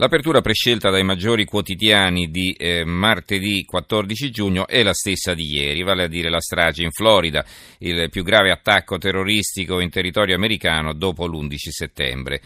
L'apertura prescelta dai maggiori quotidiani di eh, martedì 14 giugno è la stessa di ieri, vale a dire la strage in Florida, il più grave attacco terroristico in territorio americano dopo l'11 settembre.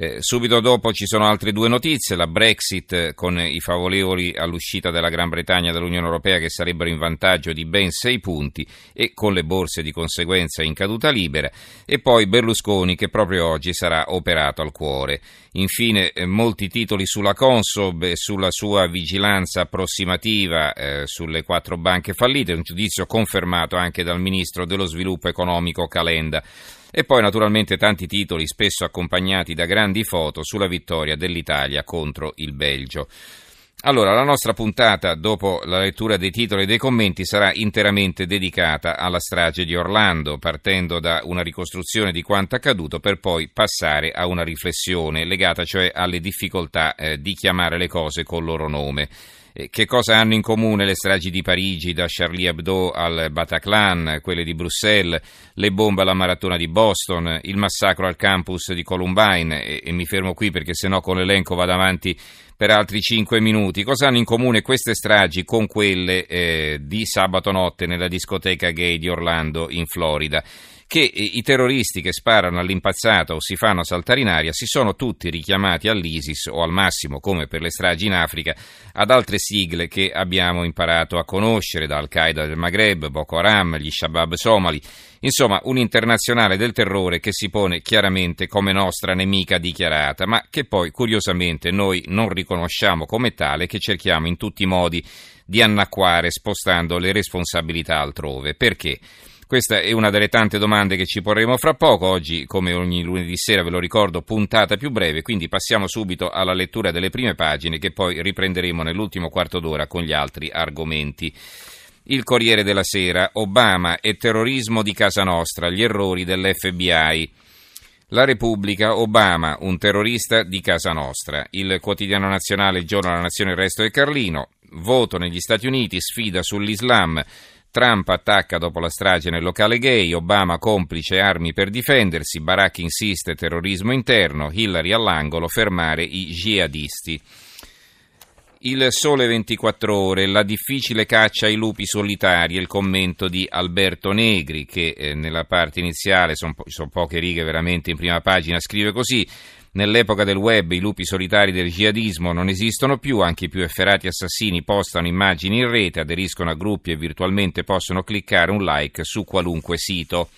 Eh, subito dopo ci sono altre due notizie, la Brexit con i favorevoli all'uscita della Gran Bretagna dall'Unione Europea che sarebbero in vantaggio di ben sei punti e con le borse di conseguenza in caduta libera e poi Berlusconi che proprio oggi sarà operato al cuore. Infine eh, molti titoli sulla Consob e sulla sua vigilanza approssimativa eh, sulle quattro banche fallite, un giudizio confermato anche dal Ministro dello Sviluppo Economico Calenda. E poi naturalmente tanti titoli, spesso accompagnati da grandi foto sulla vittoria dell'Italia contro il Belgio. Allora, la nostra puntata, dopo la lettura dei titoli e dei commenti, sarà interamente dedicata alla strage di Orlando, partendo da una ricostruzione di quanto accaduto per poi passare a una riflessione legata cioè alle difficoltà eh, di chiamare le cose col loro nome. Eh, che cosa hanno in comune le stragi di Parigi, da Charlie Hebdo al Bataclan, quelle di Bruxelles, le bombe alla maratona di Boston, il massacro al campus di Columbine? E, e mi fermo qui perché sennò con l'elenco vado avanti per altri cinque minuti. Cosa hanno in comune queste stragi con quelle eh, di sabato notte nella discoteca gay di Orlando in Florida? Che i terroristi che sparano all'impazzata o si fanno saltare in aria si sono tutti richiamati all'ISIS o al massimo, come per le stragi in Africa, ad altre sigle che abbiamo imparato a conoscere, da Al-Qaeda del Maghreb, Boko Haram, gli Shabab somali. Insomma, un'internazionale del terrore che si pone chiaramente come nostra nemica dichiarata, ma che poi curiosamente noi non riconosciamo come tale, che cerchiamo in tutti i modi di annacquare spostando le responsabilità altrove. Perché? Questa è una delle tante domande che ci porremo fra poco. Oggi, come ogni lunedì sera, ve lo ricordo, puntata più breve, quindi passiamo subito alla lettura delle prime pagine che poi riprenderemo nell'ultimo quarto d'ora con gli altri argomenti. Il Corriere della Sera, Obama e terrorismo di casa nostra, gli errori dell'FBI. La Repubblica, Obama, un terrorista di casa nostra. Il quotidiano nazionale, il giorno della nazione, il resto è Carlino. Voto negli Stati Uniti, sfida sull'Islam. Trump attacca dopo la strage nel locale gay, Obama complice armi per difendersi, Barack insiste terrorismo interno, Hillary all'angolo fermare i jihadisti. Il sole 24 ore, la difficile caccia ai lupi solitari il commento di Alberto Negri che eh, nella parte iniziale, sono, po- sono poche righe veramente in prima pagina, scrive così Nell'epoca del web i lupi solitari del jihadismo non esistono più, anche i più efferati assassini postano immagini in rete, aderiscono a gruppi e virtualmente possono cliccare un like su qualunque sito.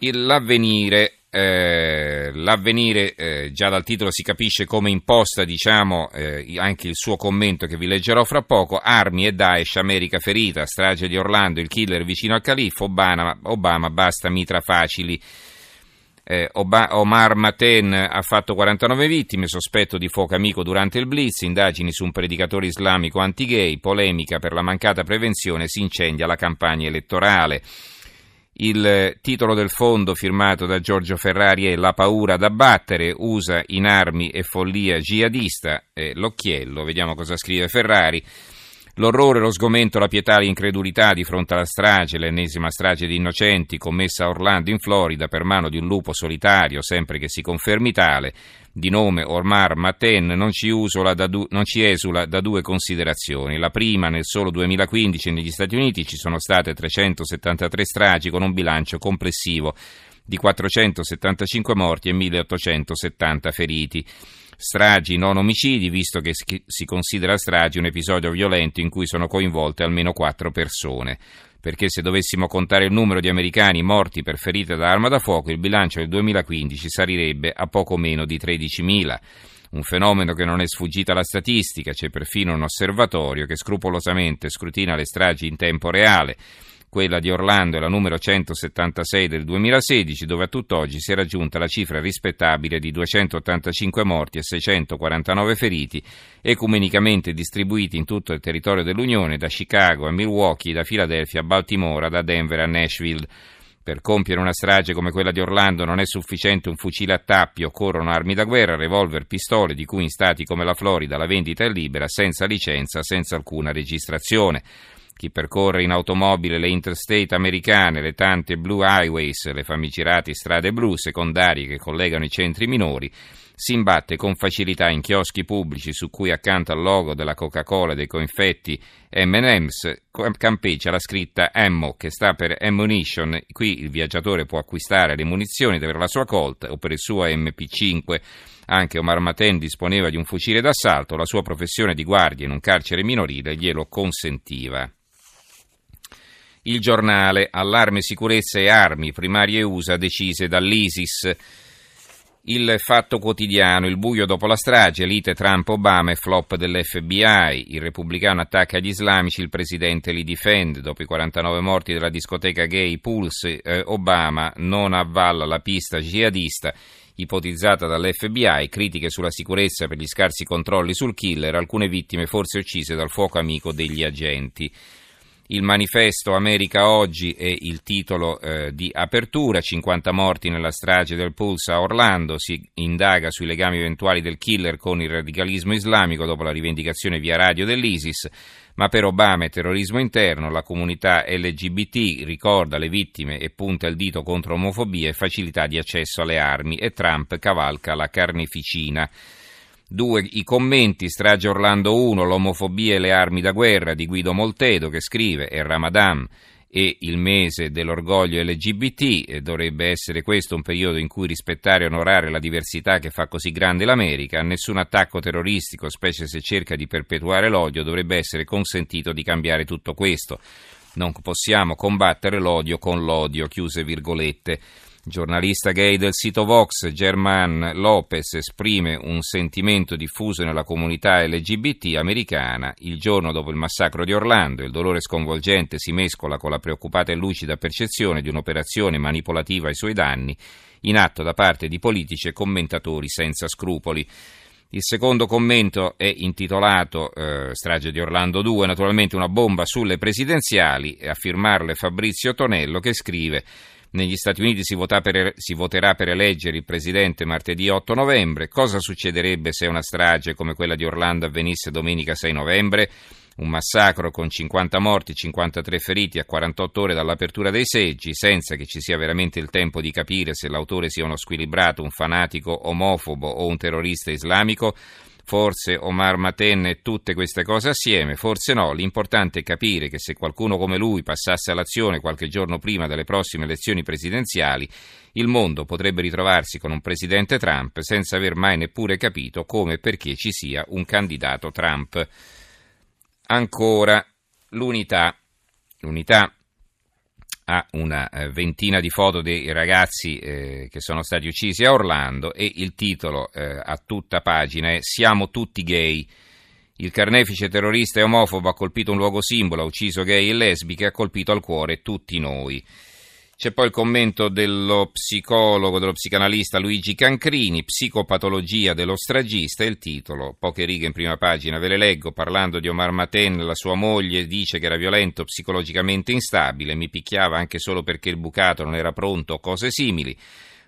L'avvenire eh, l'avvenire, eh, già dal titolo si capisce come imposta, diciamo, eh, anche il suo commento che vi leggerò fra poco, armi e Daesh, America ferita, strage di Orlando, il killer vicino al califfo, Obama, Obama basta mitra facili. Eh, Omar Maten ha fatto 49 vittime, sospetto di fuoco amico durante il blitz, indagini su un predicatore islamico anti-gay, polemica per la mancata prevenzione, si incendia la campagna elettorale. Il titolo del fondo firmato da Giorgio Ferrari è La paura da battere, usa in armi e follia jihadista. Eh, l'occhiello, vediamo cosa scrive Ferrari. L'orrore, lo sgomento, la pietà, l'incredulità di fronte alla strage, l'ennesima strage di innocenti commessa a Orlando in Florida per mano di un lupo solitario, sempre che si confermi tale, di nome Ormar Maten, non ci, du- non ci esula da due considerazioni. La prima, nel solo 2015 negli Stati Uniti ci sono state 373 stragi con un bilancio complessivo di 475 morti e 1870 feriti stragi, non omicidi, visto che si considera stragi un episodio violento in cui sono coinvolte almeno quattro persone. Perché se dovessimo contare il numero di americani morti per ferite da arma da fuoco, il bilancio del 2015 salirebbe a poco meno di 13.000. Un fenomeno che non è sfuggito alla statistica, c'è perfino un osservatorio che scrupolosamente scrutina le stragi in tempo reale Quella di Orlando è la numero 176 del 2016, dove a tutt'oggi si è raggiunta la cifra rispettabile di 285 morti e 649 feriti, ecumenicamente distribuiti in tutto il territorio dell'Unione, da Chicago a Milwaukee, da Filadelfia a Baltimora, da Denver a Nashville. Per compiere una strage come quella di Orlando non è sufficiente un fucile a tappi, occorrono armi da guerra, revolver, pistole, di cui in stati come la Florida la vendita è libera, senza licenza, senza alcuna registrazione. Chi percorre in automobile le interstate americane, le tante Blue Highways, le famigerate strade blu secondarie che collegano i centri minori, si imbatte con facilità in chioschi pubblici su cui accanto al logo della Coca-Cola e dei confetti M&M's campeggia la scritta Ammo che sta per Ammunition. Qui il viaggiatore può acquistare le munizioni per la sua Colt o per il suo MP5. Anche Omar Maten disponeva di un fucile d'assalto, la sua professione di guardia in un carcere minorile glielo consentiva. Il giornale Allarme sicurezza e armi, primarie USA decise dall'ISIS. Il fatto quotidiano, il buio dopo la strage, lite Trump-Obama e flop dell'FBI, il repubblicano attacca gli islamici, il presidente li difende, dopo i 49 morti della discoteca gay Pulse, eh, Obama non avvalla la pista jihadista ipotizzata dall'FBI, critiche sulla sicurezza per gli scarsi controlli sul killer, alcune vittime forse uccise dal fuoco amico degli agenti. Il manifesto America oggi è il titolo eh, di apertura, 50 morti nella strage del Pulse a Orlando, si indaga sui legami eventuali del killer con il radicalismo islamico dopo la rivendicazione via radio dell'ISIS, ma per Obama è terrorismo interno, la comunità LGBT ricorda le vittime e punta il dito contro omofobia e facilità di accesso alle armi. E Trump cavalca la carneficina. Due, i commenti, strage Orlando 1, l'omofobia e le armi da guerra di Guido Moltedo che scrive, è Ramadan e il mese dell'orgoglio LGBT, e dovrebbe essere questo un periodo in cui rispettare e onorare la diversità che fa così grande l'America, nessun attacco terroristico, specie se cerca di perpetuare l'odio, dovrebbe essere consentito di cambiare tutto questo. Non possiamo combattere l'odio con l'odio, chiuse virgolette. Giornalista gay del sito Vox, German Lopez, esprime un sentimento diffuso nella comunità LGBT americana. Il giorno dopo il massacro di Orlando, il dolore sconvolgente si mescola con la preoccupata e lucida percezione di un'operazione manipolativa ai suoi danni, in atto da parte di politici e commentatori senza scrupoli. Il secondo commento è intitolato eh, Strage di Orlando 2, naturalmente una bomba sulle presidenziali, a firmarlo è Fabrizio Tonello che scrive negli Stati Uniti si, per, si, voterà per eleggere il presidente martedì 8 novembre. Cosa succederebbe se una strage come quella di Orlando avvenisse domenica 6 novembre? Un massacro con 50 morti, 53 feriti a 48 ore dall'apertura dei seggi, senza che ci sia veramente il tempo di capire se l'autore sia uno squilibrato, un fanatico omofobo o un terrorista islamico. Forse Omar Maten e tutte queste cose assieme, forse no, l'importante è capire che se qualcuno come lui passasse all'azione qualche giorno prima delle prossime elezioni presidenziali, il mondo potrebbe ritrovarsi con un presidente Trump senza aver mai neppure capito come e perché ci sia un candidato Trump. Ancora l'unità. L'unità ha una eh, ventina di foto dei ragazzi eh, che sono stati uccisi a Orlando e il titolo eh, a tutta pagina è Siamo tutti gay. Il carnefice terrorista e omofobo ha colpito un luogo simbolo, ha ucciso gay e lesbiche, ha colpito al cuore tutti noi. C'è poi il commento dello psicologo, dello psicanalista Luigi Cancrini, Psicopatologia dello stragista, il titolo, poche righe in prima pagina, ve le leggo, parlando di Omar Maten, la sua moglie dice che era violento, psicologicamente instabile, mi picchiava anche solo perché il bucato non era pronto o cose simili.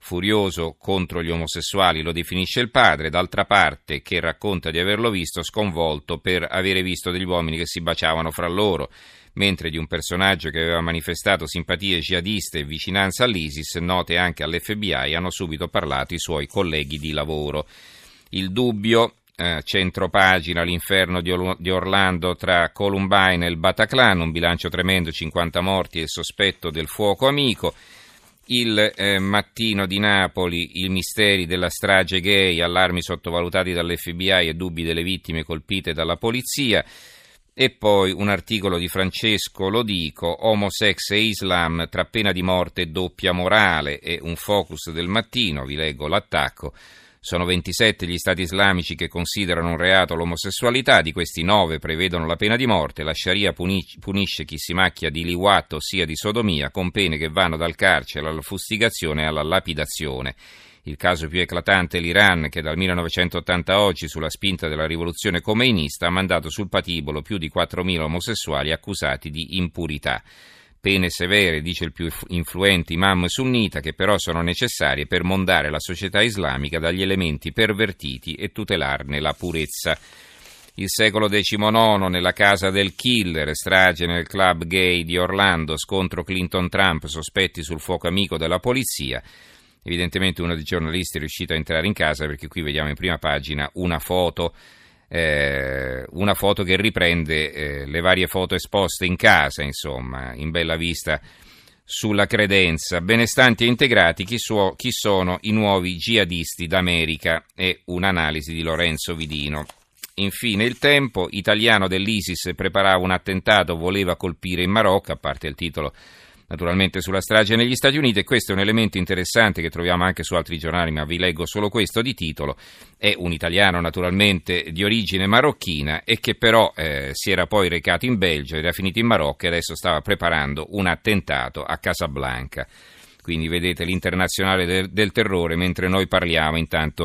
Furioso contro gli omosessuali lo definisce il padre, d'altra parte che racconta di averlo visto sconvolto per avere visto degli uomini che si baciavano fra loro mentre di un personaggio che aveva manifestato simpatie jihadiste e vicinanza all'ISIS, note anche all'FBI, hanno subito parlato i suoi colleghi di lavoro. Il dubbio eh, centropagina l'inferno di, Orlando tra Columbine e il Bataclan, un bilancio tremendo, 50 morti e il sospetto del fuoco amico. Il eh, mattino di Napoli, i misteri della strage gay, allarmi sottovalutati dall'FBI e dubbi delle vittime colpite dalla polizia. E poi un articolo di Francesco Lodico, Homosex e Islam tra pena di morte e doppia morale e un focus del mattino, vi leggo l'attacco, Sono 27 gli stati islamici che considerano un reato l'omosessualità, di questi 9 prevedono la pena di morte, la Sharia punisce chi si macchia di liwat, ossia di sodomia, con pene che vanno dal carcere alla fustigazione e alla lapidazione. Il caso più eclatante è l'Iran che dal 1980 a oggi, sulla spinta della rivoluzione comeinista, ha mandato sul patibolo più di 4.000 omosessuali accusati di impurità. Pene severe, dice il più influente imam sunnita, che però sono necessarie per mondare la società islamica dagli elementi pervertiti e tutelarne la purezza. Il secolo XIX nella casa del killer, strage nel club gay di Orlando, scontro Clinton-Trump, sospetti sul fuoco amico della polizia. Evidentemente uno dei giornalisti è riuscito a entrare in casa perché qui vediamo in prima pagina una foto, eh, una foto che riprende eh, le varie foto esposte in casa, insomma, in bella vista sulla credenza. Benestanti e integrati, chi, suo, chi sono i nuovi jihadisti d'America? E un'analisi di Lorenzo Vidino. Infine il tempo, italiano dell'ISIS preparava un attentato, voleva colpire in Marocco, a parte il titolo naturalmente sulla strage negli Stati Uniti e questo è un elemento interessante che troviamo anche su altri giornali, ma vi leggo solo questo di titolo. È un italiano naturalmente di origine marocchina e che però eh, si era poi recato in Belgio, era finito in Marocco e adesso stava preparando un attentato a Casablanca. Quindi vedete l'internazionale del, del terrore mentre noi parliamo intanto